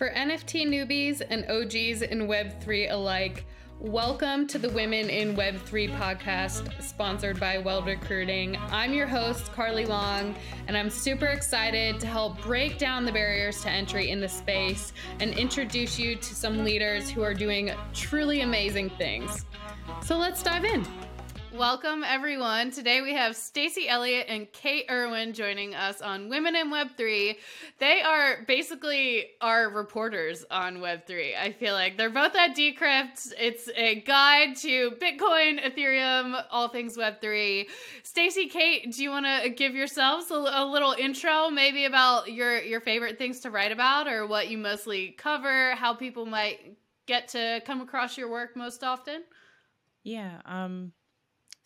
For NFT newbies and OGs in Web3 alike, welcome to the Women in Web3 podcast, sponsored by Weld Recruiting. I'm your host, Carly Long, and I'm super excited to help break down the barriers to entry in the space and introduce you to some leaders who are doing truly amazing things. So let's dive in. Welcome, everyone. Today we have Stacy Elliott and Kate Irwin joining us on Women in Web3. They are basically our reporters on Web3. I feel like they're both at Decrypt. It's a guide to Bitcoin, Ethereum, all things Web3. Stacy, Kate, do you want to give yourselves a, a little intro, maybe about your your favorite things to write about, or what you mostly cover, how people might get to come across your work most often? Yeah. Um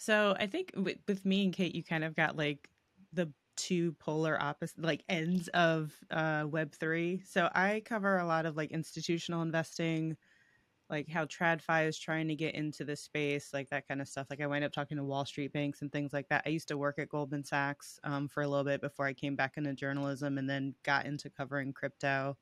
so I think with, with me and Kate, you kind of got like the two polar opposite like ends of uh web3 so i cover a lot of like institutional investing like how tradfi is trying to get into the space like that kind of stuff. Like i wind up talking to wall street banks and things like that. I used to work at goldman sachs um, for a little bit before i came back into journalism and then got into covering crypto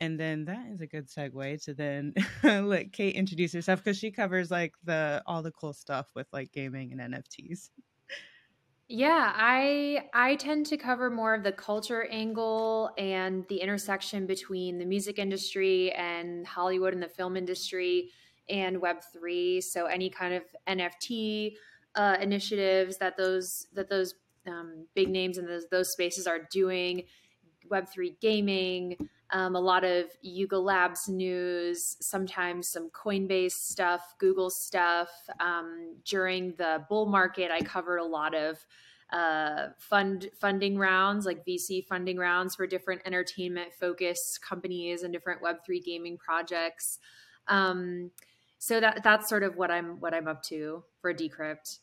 and then that is a good segue to then let Kate introduce herself because she covers like the all the cool stuff with like gaming and NFTs. Yeah, I I tend to cover more of the culture angle and the intersection between the music industry and Hollywood and the film industry and Web three. So any kind of NFT uh, initiatives that those that those um, big names in those those spaces are doing, Web three gaming, um, a lot of Yuga Labs news, sometimes some Coinbase stuff, Google stuff. Um, during the bull market, I covered a lot of uh, fund funding rounds, like VC funding rounds for different entertainment focused companies and different Web three gaming projects. Um, so that that's sort of what I'm what I'm up to for Decrypt.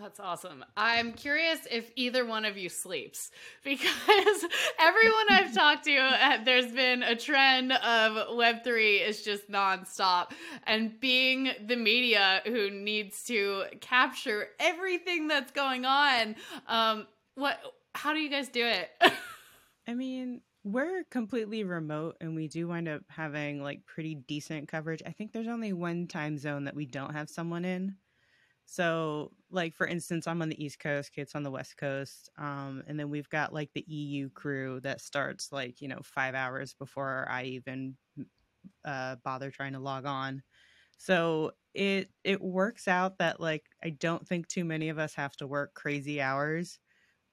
That's awesome. I'm curious if either one of you sleeps because everyone I've talked to, uh, there's been a trend of Web3 is just nonstop. And being the media who needs to capture everything that's going on, um, what, how do you guys do it? I mean, we're completely remote and we do wind up having like pretty decent coverage. I think there's only one time zone that we don't have someone in. So, like for instance, I'm on the East Coast, Kate's on the West Coast, um, and then we've got like the EU crew that starts like you know five hours before I even uh, bother trying to log on. So it it works out that like I don't think too many of us have to work crazy hours,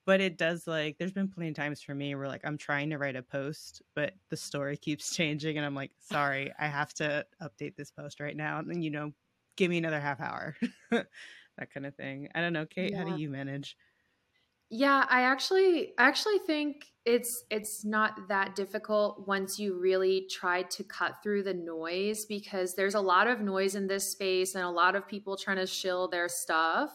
but it does like there's been plenty of times for me where like I'm trying to write a post, but the story keeps changing, and I'm like, sorry, I have to update this post right now, and then you know give me another half hour that kind of thing. I don't know kate yeah. how do you manage? Yeah i actually I actually think it's it's not that difficult once you really try to cut through the noise because there's a lot of noise in this space and a lot of people trying to shill their stuff.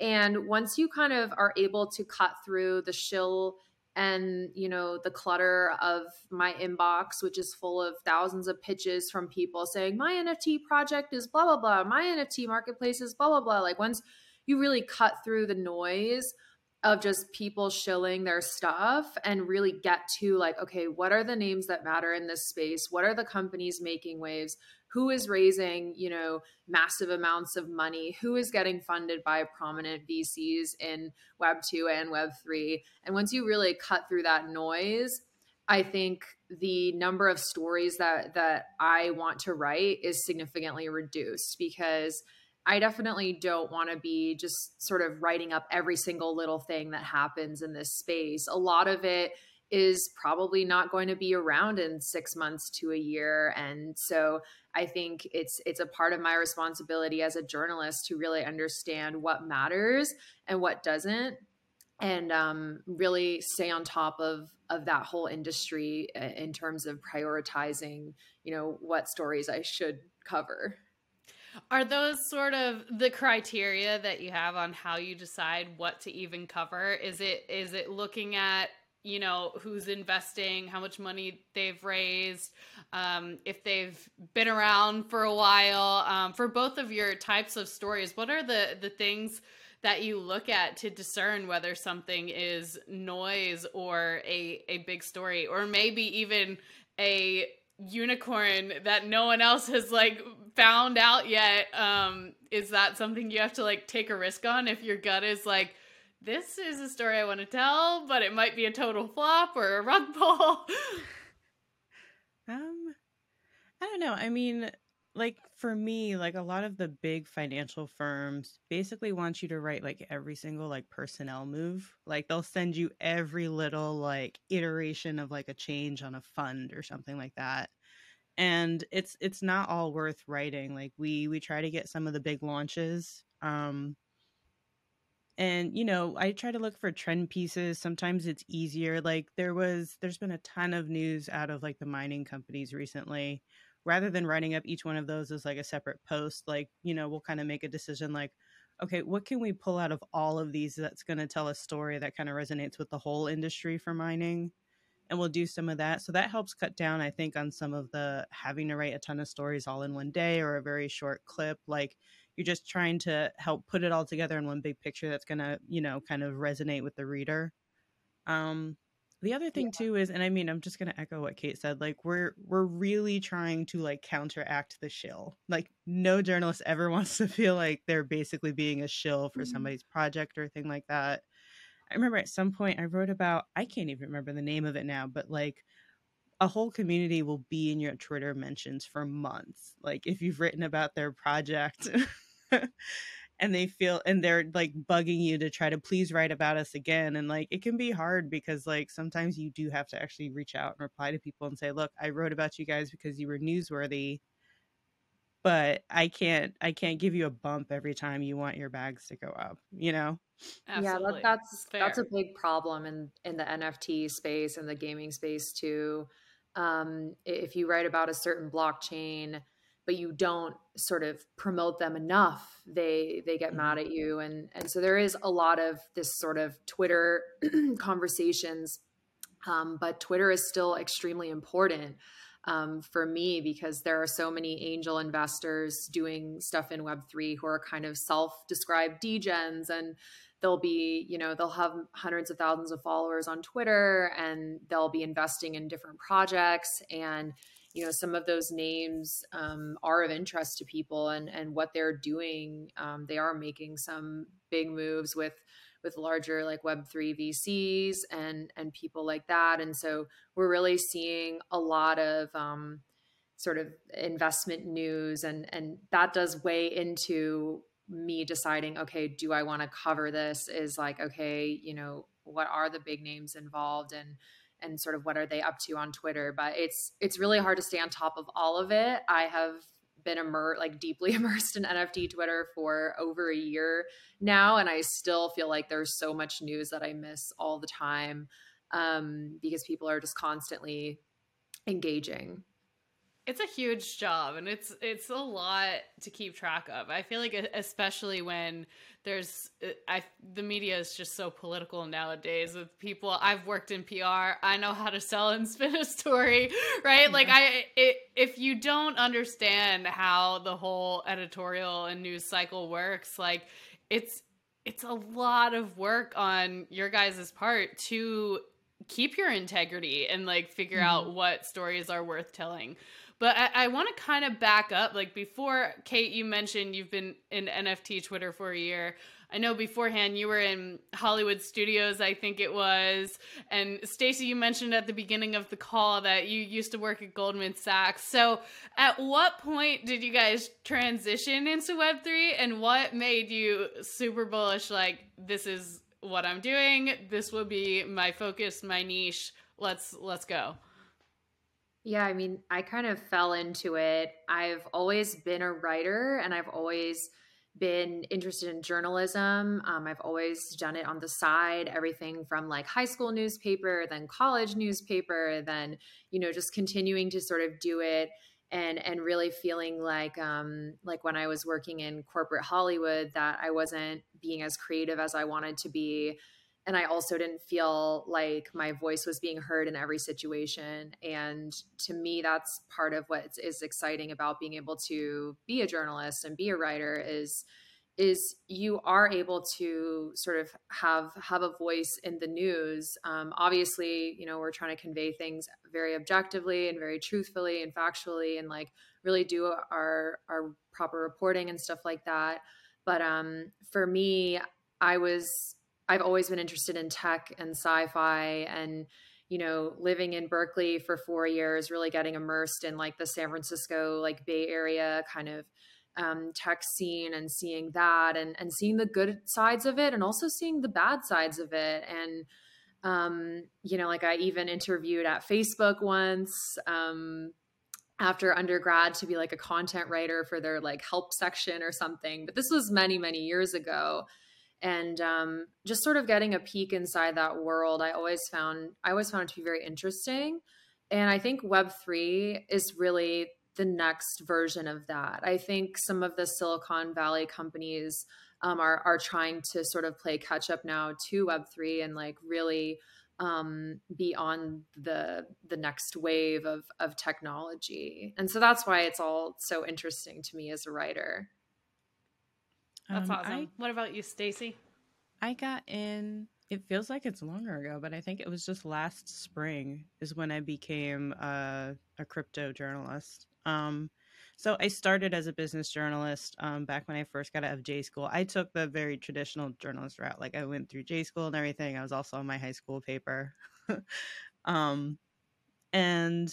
And once you kind of are able to cut through the shill and you know the clutter of my inbox which is full of thousands of pitches from people saying my nft project is blah blah blah. My nft marketplace is blah blah blah. Like once you really cut through the noise of just people shilling their stuff and really get to like okay what are the names that matter in this space? What are the companies making waves who is raising you know massive amounts of money who is getting funded by prominent vcs in web 2 and web 3 and once you really cut through that noise i think the number of stories that that i want to write is significantly reduced because I definitely don't want to be just sort of writing up every single little thing that happens in this space. A lot of it is probably not going to be around in 6 months to a year and so I think it's it's a part of my responsibility as a journalist to really understand what matters and what doesn't and um, really stay on top of of that whole industry uh, in terms of prioritizing you know what stories I should cover. Are those sort of the criteria that you have on how you decide what to even cover? Is it is it looking at you know who's investing how much money they've raised um, if they've been around for a while. Um, for both of your types of stories what are the the things that you look at to discern whether something is noise or a a big story or maybe even a unicorn that no one else has like found out yet? Um is that something you have to like take a risk on if your gut is like this is a story i want to tell but it might be a total flop or a rug pull. Um i don't know. I mean like for me like a lot of the big financial firms basically want you to write like every single like personnel move. Like they'll send you every little like iteration of like a change on a fund or something like that. And it's it's not all worth writing. Like we we try to get some of the big launches um and you know i try to look for trend pieces. Sometimes it's easier like there was there's been a ton of news out of like the mining companies recently. Rather than writing up each one of those as like a separate post like you know we'll kind of make a decision like okay what can we pull out of all of these that's going to tell a story that kind of resonates with the whole industry for mining? And we'll do some of that. So that helps cut down i think on some of the having to write a ton of stories all in one day or a very short clip like you're just trying to help put it all together in one big picture that's going to you know kind of resonate with the reader um the other thing yeah. too is, and I mean, I'm just gonna echo what Kate said. Like, we're we're really trying to like counteract the shill. Like, no journalist ever wants to feel like they're basically being a shill for mm-hmm. somebody's project or thing like that. I remember at some point I wrote about I can't even remember the name of it now, but like a whole community will be in your Twitter mentions for months. Like if you've written about their project. and they feel and they're like bugging you to try to please write about us again and like it can be hard because like sometimes you do have to actually reach out and reply to people and say look i wrote about you guys because you were newsworthy but i can't i can't give you a bump every time you want your bags to go up you know Absolutely. yeah that, that's Fair. that's a big problem in in the nft space and the gaming space too um if you write about a certain blockchain but you don't sort of promote them enough they they get mad mm-hmm. at you and and so there is a lot of this sort of twitter conversations um, but twitter is still extremely important um, for me because there are so many angel investors doing stuff in web3 who are kind of self-described degens and they'll be you know they'll have hundreds of thousands of followers on twitter and they'll be investing in different projects and you know some of those names um, are of interest to people and and what they're doing. Um, they are making some big moves with with larger like web3 vcs and and people like that. And so we're really seeing a lot of um, sort of investment news and and that does weigh into me deciding okay do i want to cover this? is like okay you know what are the big names involved? And and sort of what are they up to on Twitter. But it's it's really hard to stay on top of all of it. I have been immersed like deeply immersed in NFT Twitter for over a year now, and I still feel like there's so much news that I miss all the time um, because people are just constantly engaging it's a huge job and it's it's a lot to keep track of. I feel like especially when there's uh, i the media is just so political nowadays with people. I've worked in pr i know how to sell and spin a story right? Yeah. like i it, if you don't understand how the whole editorial and news cycle works like it's it's a lot of work on your guys' part to keep your integrity and like figure mm-hmm. out what stories are worth telling but I, I want to kind of back up. Like before, Kate, you mentioned you've been in NFT Twitter for a year. I know beforehand you were in Hollywood Studios, I think it was. And Stacy, you mentioned at the beginning of the call that you used to work at Goldman Sachs. So, at what point did you guys transition into Web3 and what made you super bullish like this is what I'm doing, this will be my focus, my niche. Let's let's go. Yeah, I mean, I kind of fell into it. I've always been a writer and I've always been interested in journalism. Um, I've always done it on the side, everything from like high school newspaper, then college newspaper, then, you know, just continuing to sort of do it and and really feeling like um like when I was working in corporate Hollywood that I wasn't being as creative as I wanted to be and I also didn't feel like my voice was being heard in every situation. And to me, that's part of what is exciting about being able to be a journalist and be a writer is is you are able to sort of have have a voice in the news um, obviously you know we're trying to convey things very objectively and very truthfully and factually and like really do our our proper reporting and stuff like that but um, for me i was i've always been interested in tech and sci-fi and you know living in berkeley for four years really getting immersed in like the san francisco like bay area kind of um, tech scene and seeing that and, and seeing the good sides of it and also seeing the bad sides of it. And, um, you know, like I even interviewed at Facebook once um, after undergrad to be like a content writer for their like help section or something. But this was many, many years ago. And um, just sort of getting a peek inside that world, I always found I always found it to be very interesting. And I think Web three is really the next version of that. I think some of the Silicon Valley companies um, are are trying to sort of play catch up now to Web three and like really um, be on the the next wave of of technology. And so that's why it's all so interesting to me as a writer. That's um, awesome. I, what about you, Stacy? I got in it feels like it's longer ago, but I think it was just last spring is when I became a, a crypto journalist. Um, so I started as a business journalist um, back when I first got out of J school. I took the very traditional journalist route. Like I went through J school and everything. I was also on my high school paper. um, and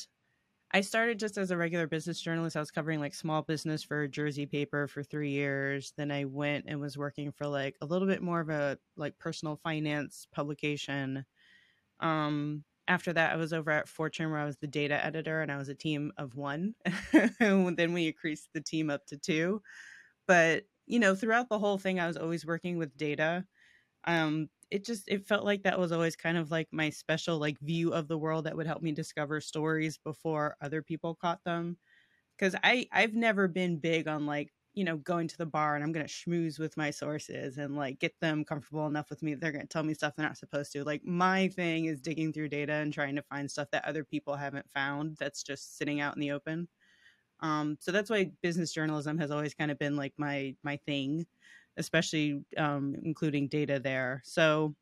I started just as a regular business journalist. I was covering like small business for a Jersey paper for three years. Then I went and was working for like a little bit more of a like personal finance publication. Um, after that, I was over at Fortune where I was the data editor and I was a team of one. and then we increased the team up to two. But, you know, throughout the whole thing, I was always working with data. Um, it just it felt like that was always kind of like my special like view of the world that would help me discover stories before other people caught them because i i've never been big on like you know, going to the bar and I'm going to schmooze with my sources and like get them comfortable enough with me that they're going to tell me stuff they're not supposed to. Like my thing is digging through data and trying to find stuff that other people haven't found that's just sitting out in the open. Um, so that's why business journalism has always kind of been like my my thing, especially um, including data there. So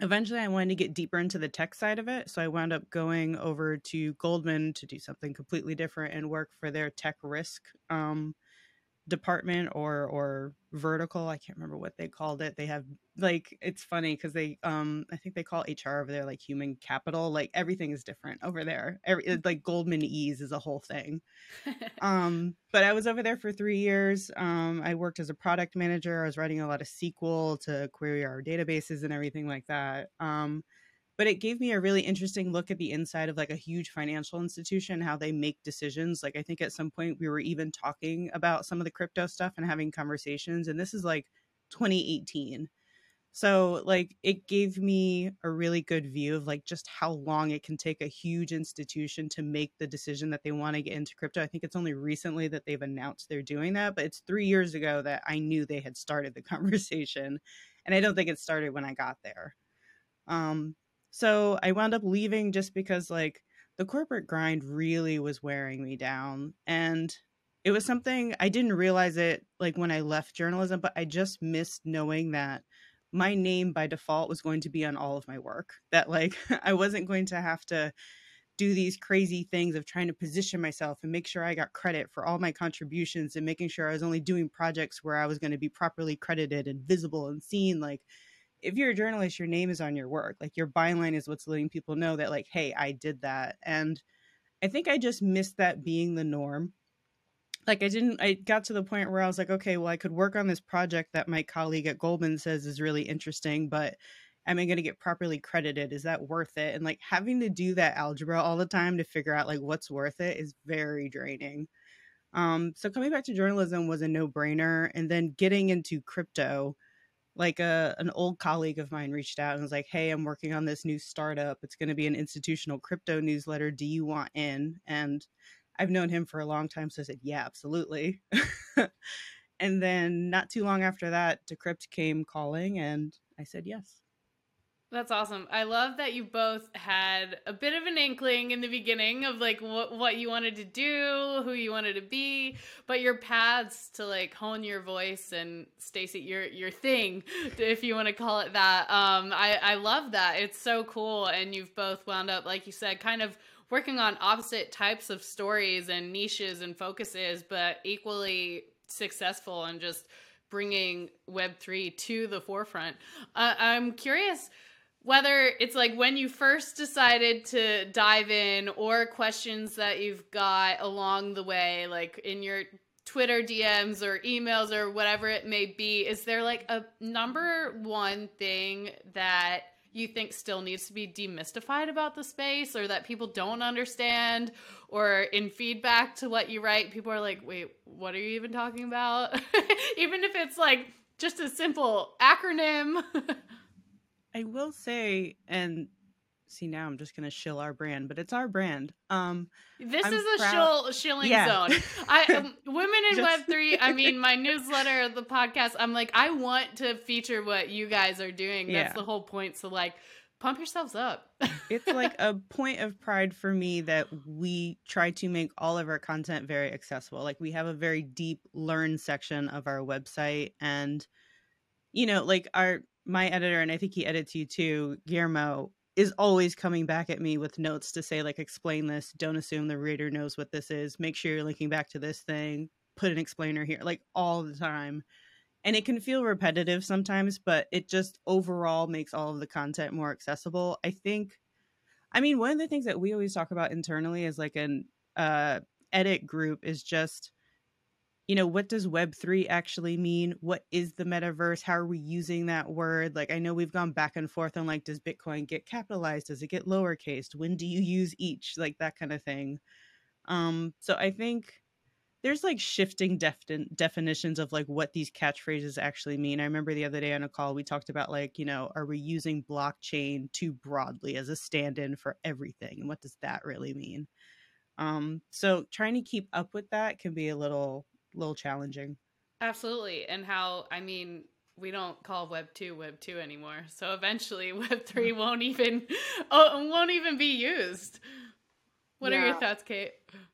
eventually I wanted to get deeper into the tech side of it. So I wound up going over to Goldman to do something completely different and work for their tech risk um, department or or vertical i can't remember what they called it they have like it's funny because they um i think they call hr over there like human capital like everything is different over there. Every, like Goldmanese is a whole thing. Um but i was over there for three years um i worked as a product manager i was writing a lot of sql to query our databases and everything like that um but it gave me a really interesting look at the inside of like a huge financial institution how they make decisions like i think at some point we were even talking about some of the crypto stuff and having conversations and this is like 2018 so like it gave me a really good view of like just how long it can take a huge institution to make the decision that they want to get into crypto. I think it's only recently that they've announced they're doing that, but it's 3 years ago that I knew they had started the conversation and I don't think it started when I got there. Um so I wound up leaving just because like the corporate grind really was wearing me down and it was something I didn't realize it like when I left journalism, but I just missed knowing that my name by default was going to be on all of my work. That like I wasn't going to have to do these crazy things of trying to position myself and make sure I got credit for all my contributions and making sure I was only doing projects where I was going to be properly credited and visible and seen like if you're a journalist, your name is on your work. Like your byline is what's letting people know that, like, hey, I did that. And I think I just missed that being the norm. Like I didn't I got to the point where I was like, okay, well, I could work on this project that my colleague at Goldman says is really interesting, but am I going to get properly credited? Is that worth it? And like having to do that algebra all the time to figure out like what's worth it is very draining. Um, so coming back to journalism was a no brainer. And then getting into crypto, like a an old colleague of mine reached out and was like, "Hey, I'm working on this new startup. It's going to be an institutional crypto newsletter. Do you want in?" And I've known him for a long time, so I said, "Yeah, absolutely." and then not too long after that, Decrypt came calling, and I said yes. That's awesome. I love that you both had a bit of an inkling in the beginning of like what what you wanted to do, who you wanted to be, but your paths to like hone your voice and Stacy your your thing, if you want to call it that. Um I I love that. It's so cool and you've both wound up like you said kind of working on opposite types of stories and niches and focuses, but equally successful and just bringing Web3 to the forefront. Uh, I'm curious whether it's like when you first decided to dive in or questions that you've got along the way, like in your Twitter DMs or emails or whatever it may be, is there like a number one thing that you think still needs to be demystified about the space or that people don't understand? Or in feedback to what you write people are like wait what are you even talking about? Even if it's like just a simple acronym I will say, and see now I'm just gonna shill our brand, but it's our brand. Um, this I'm is a proud- shill shilling yeah. zone. I um, women in just- Web three. I mean, my newsletter, the podcast. I'm like, I want to feature what you guys are doing. That's yeah. the whole point. So like. Pump yourselves up. it's like a point of pride for me that we try to make all of our content very accessible. Like we have a very deep learn section of our website and you know, like our my editor, and I think he edits you too, Guillermo, is always coming back at me with notes to say, like, explain this. Don't assume the reader knows what this is. Make sure you're linking back to this thing. Put an explainer here, like all the time. And it can feel repetitive sometimes, but it just overall makes all of the content more accessible. I think, I mean, one of the things that we always talk about internally is like an uh, edit group is just you know, what does Web3 actually mean? What is the metaverse? How are we using that word? Like, I know we've gone back and forth on like, does Bitcoin get capitalized? Does it get lowercased? When do you use each? Like, that kind of thing. Um, so I think there's like shifting def- definitions of like what these catchphrases actually mean. I remember the other day on a call, we talked about like, you know, are we using blockchain too broadly as a stand in for everything? And what does that really mean? Um, so trying to keep up with that can be a little little challenging. Absolutely. And how, I mean, we don't call web 2 web 2 anymore so eventually web 3 won't even oh, won't even be used what yeah. are your thoughts kate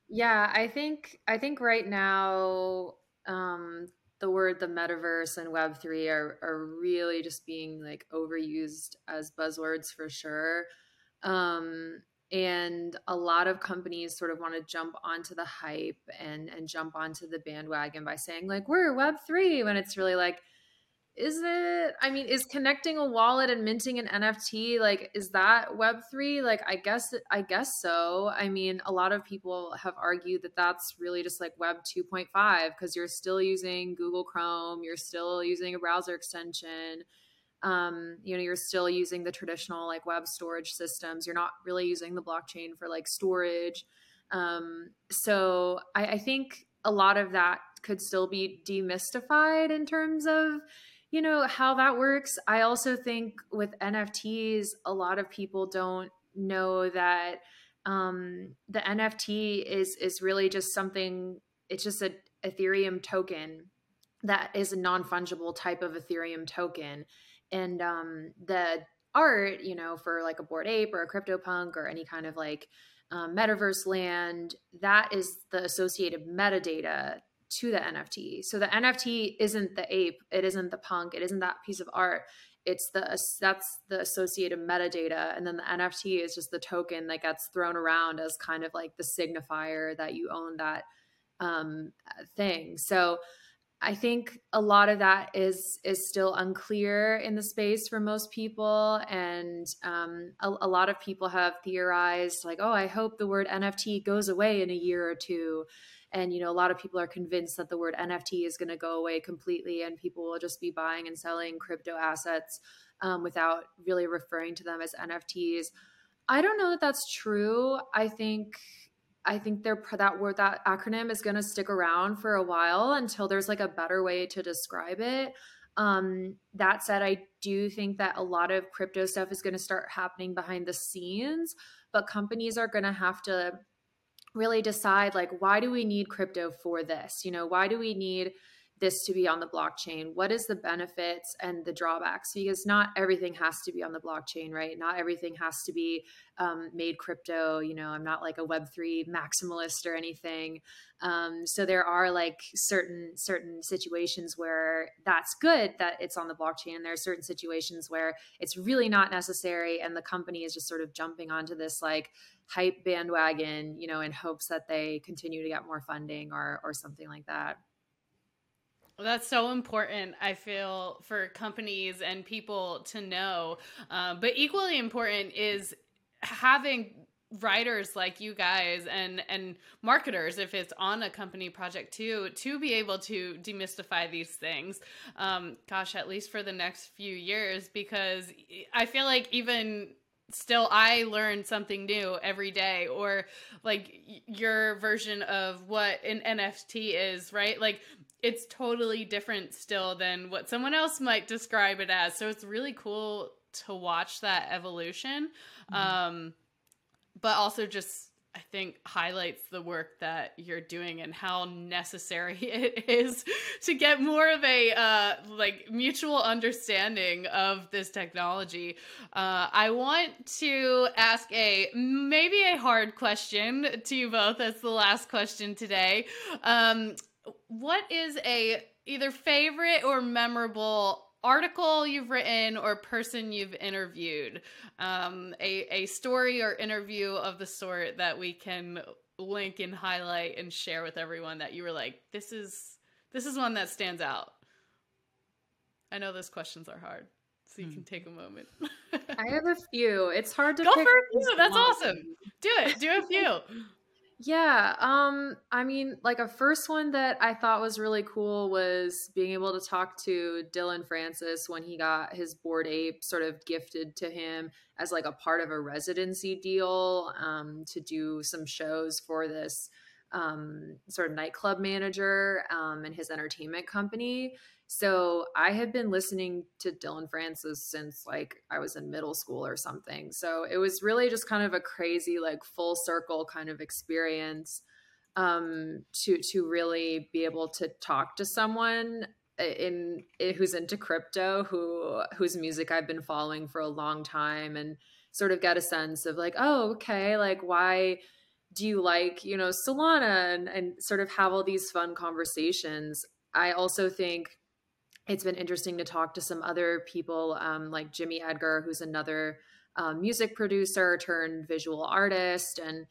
yeah i think i think right now um the word the metaverse and web 3 are are really just being like overused as buzzwords for sure um and a lot of companies sort of want to jump onto the hype and and jump onto the bandwagon by saying like we're web3 when it's really like is it? I mean is connecting a wallet and minting an nft like is that web3 like i guess i guess so. I mean a lot of people have argued that that's really just like web 2.5 because you're still using google chrome you're still using a browser extension um, you know you're still using the traditional like web storage systems. You're not really using the blockchain for like storage. Um, so I, I think a lot of that could still be demystified in terms of you know how that works. I also think with nfts a lot of people don't know that um, the nft is is really just something it's just a ethereum token that is a non-fungible type of ethereum token and um, the art you know for like a Bored Ape or a CryptoPunk or any kind of like um, metaverse land that is the associated metadata to the nft so the nft isn't the ape it isn't the punk it isn't that piece of art. It's the that's the associated metadata and then the nft is just the token that gets thrown around as kind of like the signifier that you own that um, thing. So I think a lot of that is is still unclear in the space for most people, and um, a, a, lot of people have theorized like, "Oh, I hope the word NFT goes away in a year or two. And you know, a lot of people are convinced that the word NFT is going to go away completely, and people will just be buying and selling crypto assets um, without really referring to them as NFTs. I don't know that that's true. I think I think they're that word that acronym is going to stick around for a while until there's like a better way to describe it. Um, that said, I do think that a lot of crypto stuff is going to start happening behind the scenes, but companies are going to have to really decide like why do we need crypto for this? You know, why do we need this to be on the blockchain what is the benefits and the drawbacks? Because not everything has to be on the blockchain right? Not everything has to be um, made crypto you know i'm not like a web3 maximalist or anything. Um, so there are like certain certain situations where that's good that it's on the blockchain and there are certain situations where it's really not necessary and the company is just sort of jumping onto this like hype bandwagon you know in hopes that they continue to get more funding or or something like that that's so important, I feel, for companies and people to know. Um, but equally important is having writers like you guys and and marketers if it's on a company project too to be able to demystify these things um gosh at least for the next few years because i feel like even still i learn something new every day or like your version of what an nft is right like it's totally different still than what someone else might describe it as. So it's really cool to watch that evolution. Mm-hmm. Um, but also just I think highlights the work that you're doing and how necessary it is to get more of a uh, like mutual understanding of this technology. Uh, I want to ask a maybe a hard question to you both as the last question today. Um, what is a either favorite or memorable article you've written or person you've interviewed? Um, a, a story or interview of the sort that we can link and highlight and share with everyone that you were like this is this is one that stands out. I know those questions are hard so you hmm. can take a moment. I have a few. It's hard to go for a few. That's awesome. Do it. Do a few Yeah, um I mean like a first one that I thought was really cool was being able to talk to Dillon Francis when he got his Bored Ape sort of gifted to him as like a part of a residency deal um to do some shows for this um sort of nightclub manager um and his entertainment company so I had been listening to Dillon Francis since like I was in middle school or something. So it was really just kind of a crazy, like full circle kind of experience um, to to really be able to talk to someone in, in who's into crypto, who whose music I've been following for a long time, and sort of get a sense of like, oh, okay, like why do you like you know Solana, and, and sort of have all these fun conversations. I also think it's been interesting to talk to some other people um, like Jimmy Edgar, who's another um, music producer turned visual artist. And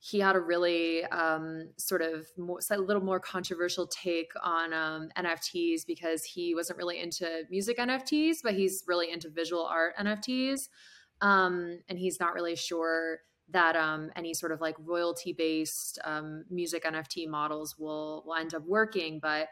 he had a really um, sort of more, a little more controversial take on um, NFTs because he wasn't really into music NFTs, but he's really into visual art NFTs. Um, and he's not really sure that um, any sort of like royalty based music NFT models will, will end up working. But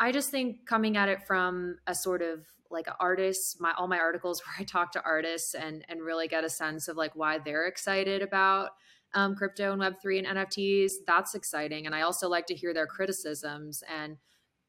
I just think coming at it from a sort of like artist, my all my articles where I talk to artists and and really get a sense of like why they're excited about um, crypto and Web three and NFTs. That's exciting, and I also like to hear their criticisms and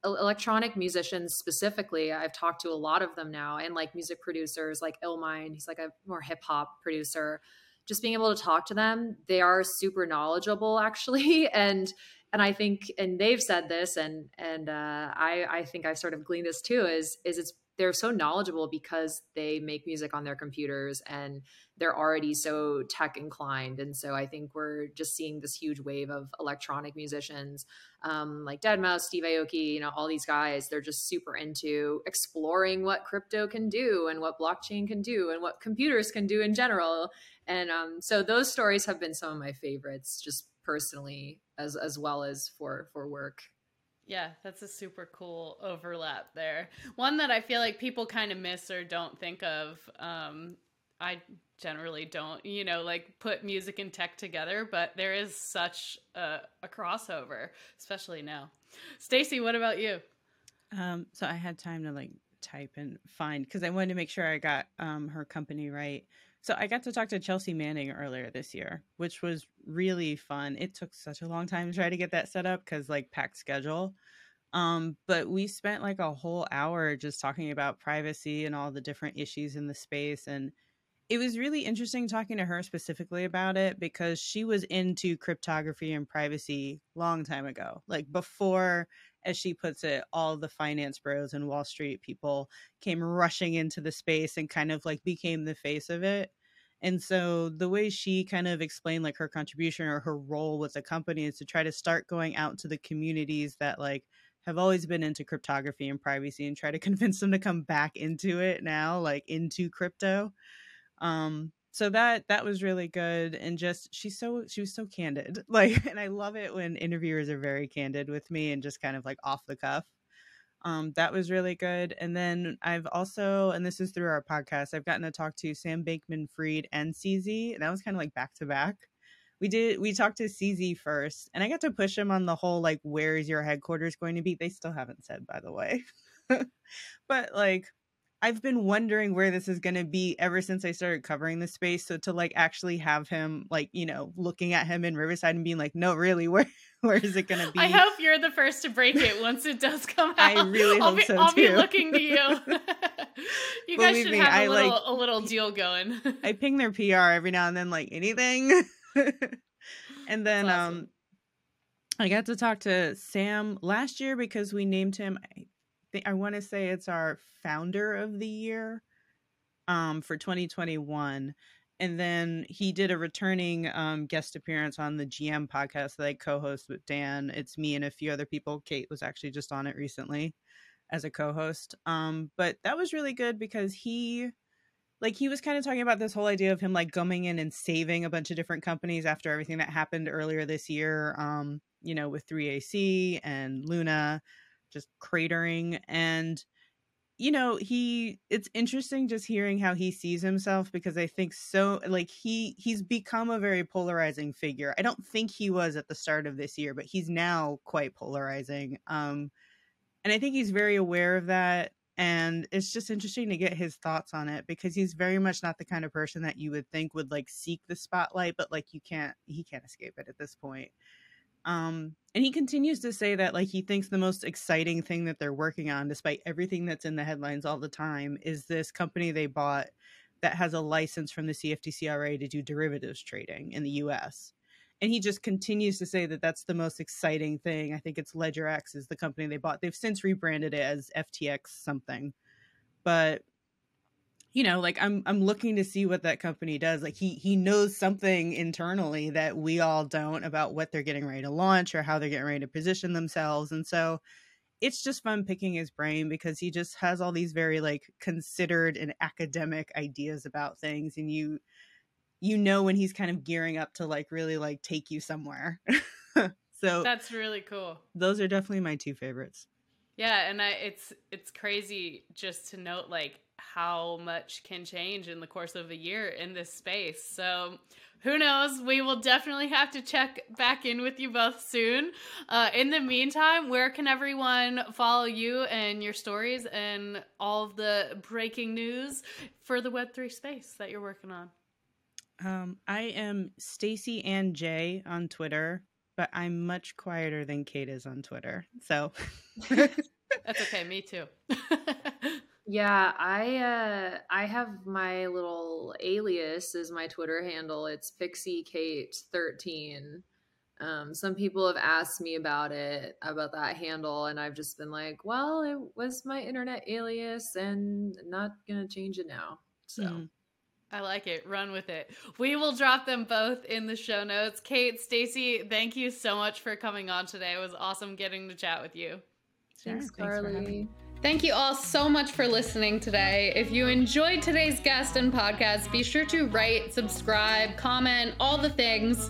electronic musicians specifically. I've talked to a lot of them now, and like music producers like Illmind. He's like a more hip hop producer. Just being able to talk to them, they are super knowledgeable actually, and and I think, and they've said this, and and uh, I I think I sort of gleaned this too. Is is it's they're so knowledgeable because they make music on their computers and they're already so tech inclined. And so I think we're just seeing this huge wave of electronic musicians um, like Deadmau5, Steve Aoki, you know, all these guys. They're just super into exploring what crypto can do and what blockchain can do and what computers can do in general. And um, so those stories have been some of my favorites, just personally as as well as for for work. Yeah, that's a super cool overlap there. One that I feel like people kind of miss or don't think of. Um, I generally don't, you know, like put music and tech together, but there is such a, a crossover, especially now. Stacy, what about you? Um, so I had time to like type and find because I wanted to make sure I got um, her company right. So I got to talk to Chelsea Manning earlier this year, which was really fun. It took such a long time to try to get that set up because like packed schedule. Um, but we spent like a whole hour just talking about privacy and all the different issues in the space. And it was really interesting talking to her specifically about it because she was into cryptography and privacy long time ago, like before as she puts it, all the finance bros and Wall Street people came rushing into the space and kind of like became the face of it. And so the way she kind of explained like her contribution or her role with the company is to try to start going out to the communities that like have always been into cryptography and privacy and try to convince them to come back into it now, like into crypto. Um, so that that was really good and just she's so she was so candid like and i love it when interviewers are very candid with me and just kind of like off the cuff. Um that was really good and then i've also and this is through our podcast i've gotten to talk to Sam Bankman-Fried and cz and that was kind of like back to back. We did we talked to cz first and i got to push him on the whole like where is your headquarters going to be? They still haven't said by the way. But like I've been wondering where this is going to be ever since I started covering the space. So to like actually have him like, you know, looking at him in Riverside and being like, no, really, where where is it going to be? I hope you're the first to break it once it does come out. I really I'll hope be, so I'll too. be looking to you. you guys should me, have a little like- a little deal going. I ping their PR every now and then, like anything. and then awesome. um I got to talk to Sam last year because we named him I think I want to say it's our founder of the year um for 2021. And then he did a returning um, guest appearance on the GM podcast that I co-host with Dan. It's me and a few other people. Kate was actually just on it recently as a co-host. Um, but that was really good because he like he was kind of talking about this whole idea of him like coming in and saving a bunch of different companies after everything that happened earlier this year um you know with 3ac and luna just cratering and you know he it's interesting just hearing how he sees himself because i think so like he he's become a very polarizing figure. I don't think he was at the start of this year but he's now quite polarizing um and i think he's very aware of that and it's just interesting to get his thoughts on it because he's very much not the kind of person that you would think would like seek the spotlight but like you can't he can't escape it at this point um and he continues to say that like he thinks the most exciting thing that they're working on despite everything that's in the headlines all the time is this company they bought that has a license from the CFTCRA to do derivatives trading in the US and he just continues to say that that's the most exciting thing. I think it's LedgerX is the company they bought. They've since rebranded it as FTX something, but you know, like I'm I'm looking to see what that company does. Like he he knows something internally that we all don't about what they're getting ready to launch or how they're getting ready to position themselves, and so it's just fun picking his brain because he just has all these very like considered and academic ideas about things, and you you know when he's kind of gearing up to like really like take you somewhere. so That's really cool. those are definitely my two favorites. Yeah, and I, it's it's crazy just to note like how much can change in the course of a year in this space. So who knows? We will definitely have to check back in with you both soon. Uh, in the meantime, where can everyone follow you and your stories and all of the breaking news for the Web three space that you're working on? Um, I am Stacy Ann J on Twitter, but I'm much quieter than Kate is on Twitter. So That's okay. Me too. Yeah, I uh I have my little alias as my Twitter handle. It's Pixie Kate 13. Um, some people have asked me about it, about that handle, and I've just been like, well, it was my internet alias and not gonna change it now. So Mm. I like it. Run with it. We will drop them both in the show notes. Kate, Stacy, thank you so much for coming on today. It was awesome getting to chat with you. thanks, Sure, thanks for having Carly. Thank you all so much for listening today. If you enjoyed today's guest and podcast, be sure to rate, subscribe, comment, all the things.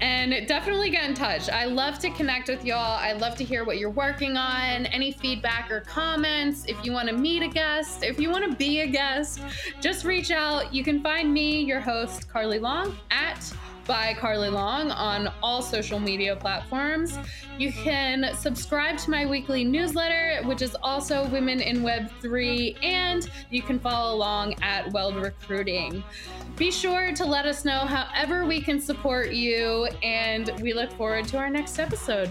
And definitely get in touch. I love to connect with y'all. I love to hear what you're working on, any feedback or comments. If you want to meet a guest, if you want to be a guest, just reach out. You can find me, your host, Carly Long, at by Carly Long on all social media platforms. You can subscribe to my weekly newsletter, which is also Women in Web 3, and you can follow along at Weld Recruiting. Be sure to let us know however we can support you, and we look forward to our next episode.